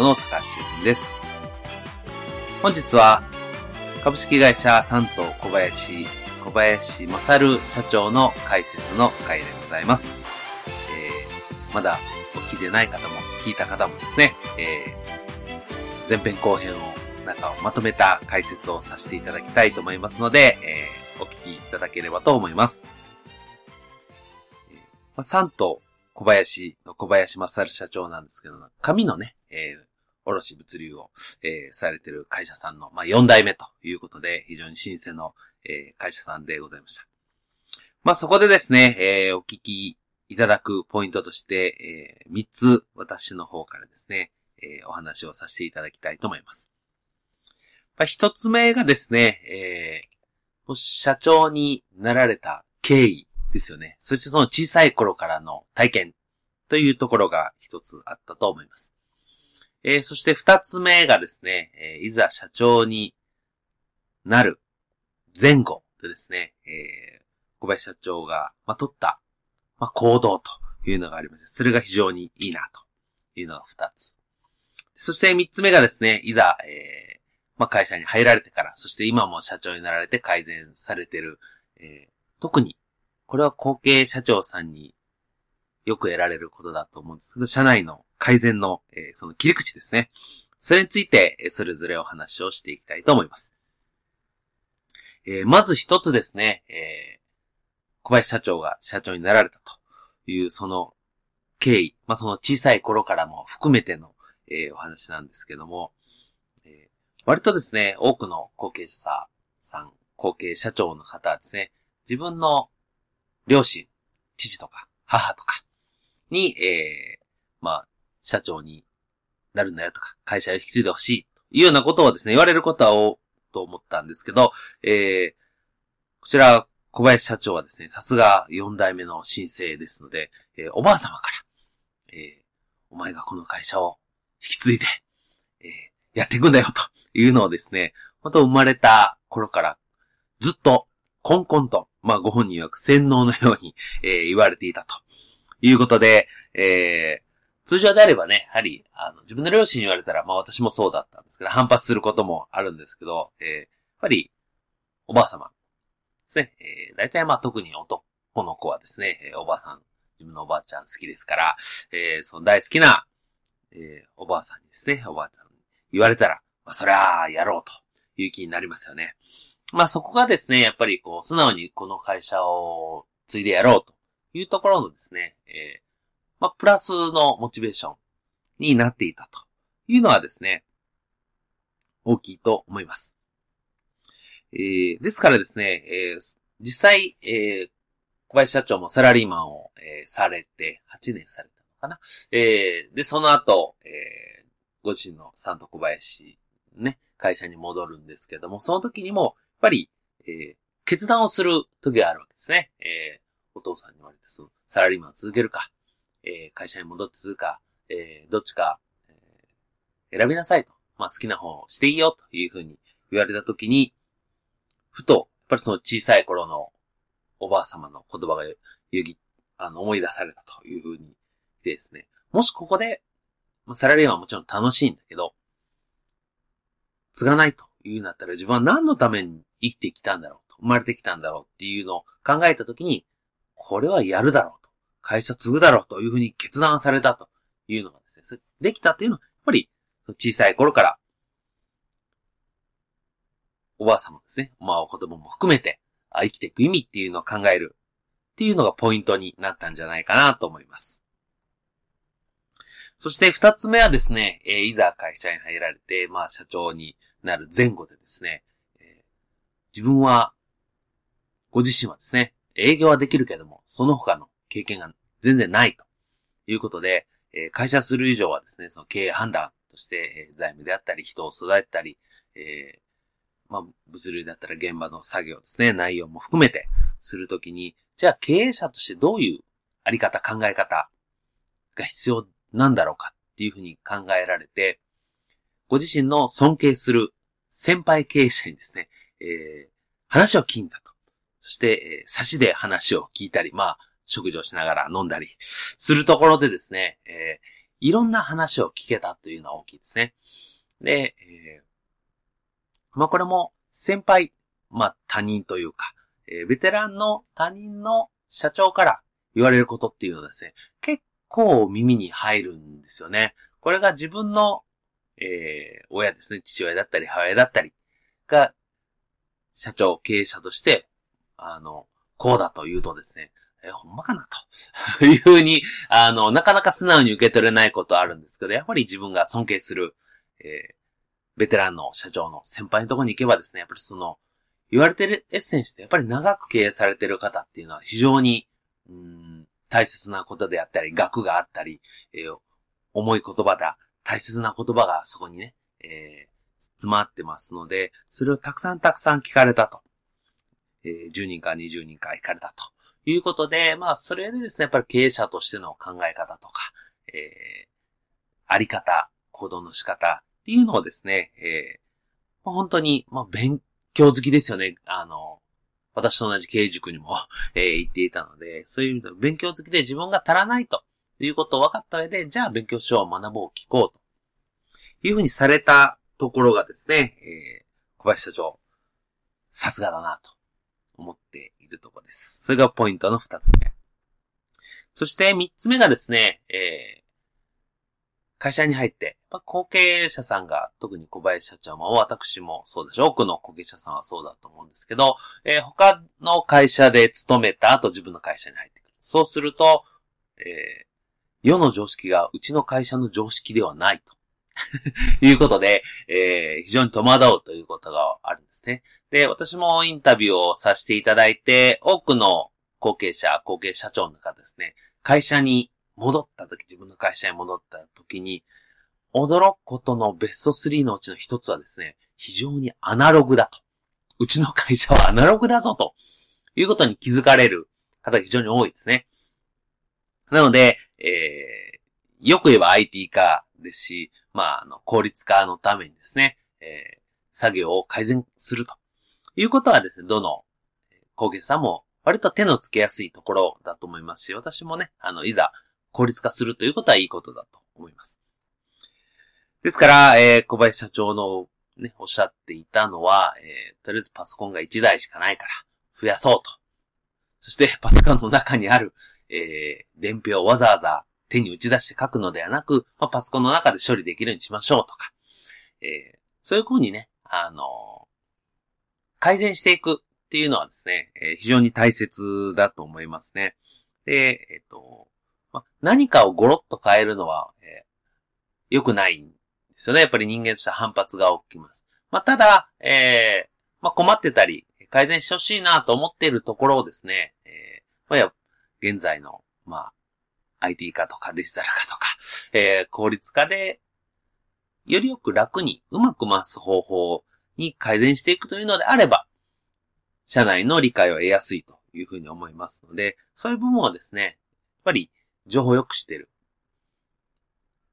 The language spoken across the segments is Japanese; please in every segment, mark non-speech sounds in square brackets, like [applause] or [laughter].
トの高橋修人です。本日は、株式会社三島小林、小林正社長の解説の回でございます。えー、まだお聞きでない方も、聞いた方もですね、えー、前編後編を、中をまとめた解説をさせていただきたいと思いますので、えー、お聞きいただければと思います。えー、三島小林の小林正社長なんですけど、紙のね、えー、卸物流を、えー、されてる会社さんの、まあ、4代目ということで、非常に新鮮の、えー、会社さんでございました。まあ、そこでですね、えー、お聞きいただくポイントとして、えー、3つ私の方からですね、えー、お話をさせていただきたいと思います。まあ、1つ目がですね、えー、社長になられた経緯ですよね。そしてその小さい頃からの体験というところが一つあったと思います。えー、そして二つ目がですね、えー、いざ社長になる前後でですね、えー、小林社長が、まあ、取った、まあ、行動というのがありまして、それが非常にいいなというのが二つ。そして三つ目がですね、いざ、えー、まあ、会社に入られてから、そして今も社長になられて改善されてる、えー、特にこれは後継社長さんによく得られることだと思うんですけど、社内の改善の、えー、その切り口ですね。それについて、それぞれお話をしていきたいと思います。えー、まず一つですね、えー、小林社長が社長になられたというその経緯、まあ、その小さい頃からも含めての、えー、お話なんですけども、えー、割とですね、多くの後継者さん、後継社長の方はですね、自分の両親、父とか母とかに、えー、まあ、社長になるんだよとか、会社を引き継いでほしいというようなことをですね、言われることは多と思ったんですけど、えー、こちら、小林社長はですね、さすが4代目の新生ですので、えー、おばあ様から、えー、お前がこの会社を引き継いで、えー、やっていくんだよというのをですね、また生まれた頃からずっとコンコンと、まあご本人曰く洗脳のように、えー、言われていたということで、えー、通常であればね、やはり、あの、自分の両親に言われたら、まあ私もそうだったんですけど、反発することもあるんですけど、えー、やっぱり、おばあ様ですね、えー、大体まあ特に男の子はですね、えー、おばあさん、自分のおばあちゃん好きですから、えー、その大好きな、えー、おばあさんにですね、おばあちゃんに言われたら、まあそりゃあ、やろうという気になりますよね。まあそこがですね、やっぱりこう、素直にこの会社を継いでやろうというところのですね、えー、まあプラスのモチベーションになっていたというのはですね、大きいと思います。えー、ですからですね、えー、実際、えー、小林社長もサラリーマンを、えー、されて、8年されたのかな。えー、で、その後、えー、ご自身のサント小林、ね、会社に戻るんですけども、その時にも、やっぱり、えー、決断をする時があるわけですね。えー、お父さんに言われて、その、サラリーマンを続けるか、えー、会社に戻って続くか、えー、どっちか、えー、選びなさいと。まあ、好きな方をしていいよというふうに言われた時に、ふと、やっぱりその小さい頃のおばあ様の言葉がよぎ、あの、思い出されたというふうにですね。もしここで、まあ、サラリーマンはもちろん楽しいんだけど、継がないというんだったら自分は何のために生きてきたんだろうと、生まれてきたんだろうっていうのを考えたときに、これはやるだろう、会社継ぐだろうというふうに決断されたというのがですね、できたっていうのは、やっぱり小さい頃からおばあさんもですね、まあお子供も含めて、生きていく意味っていうのを考えるっていうのがポイントになったんじゃないかなと思います。そして二つ目はですね、えー、いざ会社に入られて、まあ社長になる前後でですね、えー、自分は、ご自身はですね、営業はできるけども、その他の経験が全然ないということで、えー、会社する以上はですね、その経営判断として、えー、財務であったり、人を育てたり、えー、まあ、物流だったら現場の作業ですね、内容も含めてするときに、じゃあ経営者としてどういうあり方、考え方が必要なんだろうかっていうふうに考えられて、ご自身の尊敬する先輩経営者にですね、えー、話を聞いたと。そして、えー、差しで話を聞いたり、まあ、食事をしながら飲んだりするところでですね、えー、いろんな話を聞けたというのは大きいですね。で、えー、まあこれも先輩、まあ他人というか、えー、ベテランの他人の社長から言われることっていうのはですね、結構耳に入るんですよね。これが自分の、えー、親ですね、父親だったり母親だったりが、社長、経営者として、あの、こうだと言うとですね、え、ほんまかなと [laughs] いうふうに、あの、なかなか素直に受け取れないことあるんですけど、やっぱり自分が尊敬する、えー、ベテランの社長の先輩のところに行けばですね、やっぱりその、言われてるエッセンスってやっぱり長く経営されてる方っていうのは非常に、うん、大切なことであったり、学があったり、えー、重い言葉だ、大切な言葉がそこにね、えー、詰まってますので、それをたくさんたくさん聞かれたと。えー、10人か20人か聞かれたということで、まあ、それでですね、やっぱり経営者としての考え方とか、えー、あり方、行動の仕方っていうのをですね、えー、本当に、まあ、勉強好きですよね。あの、私と同じ経営塾にも [laughs] えー、言っていたので、そういう意味で勉強好きで自分が足らないということを分かった上で、じゃあ勉強しよう、学ぼう、聞こうというふうにされたところがですね、えー、小林社長、さすがだなと思っているところです。それがポイントの二つ目。そして三つ目がですね、えー、会社に入ってま、後継者さんが、特に小林社長も、私もそうでしょう。多くの後継者さんはそうだと思うんですけど、えー、他の会社で勤めた後自分の会社に入ってくる。そうすると、えー、世の常識がうちの会社の常識ではないと。[laughs] いうことで、えー、非常に戸惑うということがあるんですね。で、私もインタビューをさせていただいて、多くの後継者、後継社長の方ですね、会社に戻った時、自分の会社に戻った時に、驚くことのベスト3のうちの一つはですね、非常にアナログだと。うちの会社はアナログだぞということに気づかれる方が非常に多いですね。なので、えー、よく言えば IT 化ですし、まあ、あの、効率化のためにですね、えー、作業を改善するということはですね、どの工芸さんも割と手のつけやすいところだと思いますし、私もね、あの、いざ効率化するということはいいことだと思います。ですから、えー、小林社長のね、おっしゃっていたのは、えー、とりあえずパソコンが1台しかないから、増やそうと。そして、パソコンの中にある、えー、伝票をわざわざ手に打ち出して書くのではなく、まあ、パソコンの中で処理できるようにしましょうとか、えー、そういう風にね、あの、改善していくっていうのはですね、えー、非常に大切だと思いますね。で、えっ、と、まあ、何かをゴロッと変えるのは、えー、良くないんですよね。やっぱり人間としては反発が起きます。まあ、ただ、えー、まあ、困ってたり、改善してほしいなと思っているところをですね、えー、まあ、現在の、まあ、IT 化とかデジタル化とか、えー、効率化で、よりよく楽にうまく回す方法に改善していくというのであれば、社内の理解を得やすいというふうに思いますので、そういう部分はですね、やっぱり情報をよくしてる。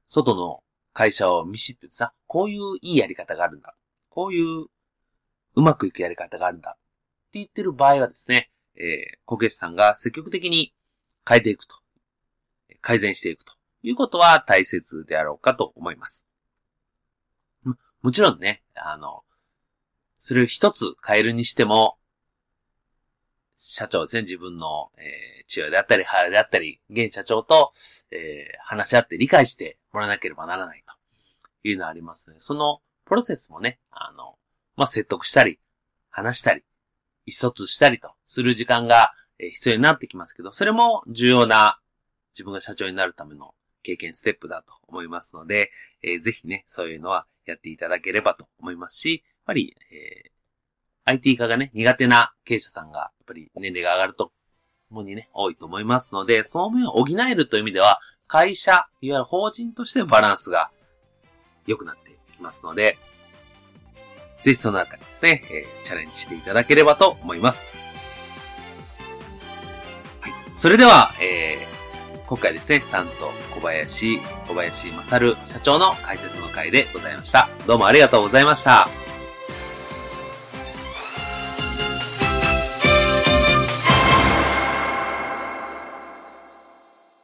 外の会社を見知ってさ、こういういいやり方があるんだ。こういううまくいくやり方があるんだ。って言ってる場合はですね、えー、小さんが積極的に変えていくと改善していくということは大切であろうかと思います。もちろんね、あの、それを一つ変えるにしても、社長ですね、自分の、えー、父親であったり、母親であったり、現社長と、えー、話し合って理解してもらわなければならないというのはありますね。そのプロセスもね、あの、まあ、説得したり、話したり、意思疎通したりとする時間が必要になってきますけど、それも重要な自分が社長になるための経験ステップだと思いますので、えー、ぜひね、そういうのはやっていただければと思いますし、やっぱり、えー、IT 化がね、苦手な経営者さんが、やっぱり年齢が上がると、もにね、多いと思いますので、その面を補えるという意味では、会社、いわゆる法人としてのバランスが良くなっていきますので、ぜひそのあたりですね、えー、チャレンジしていただければと思います。はい。それでは、えー、今回ですね、さんと小林、小林勝社長の解説の回でございました。どうもありがとうございました。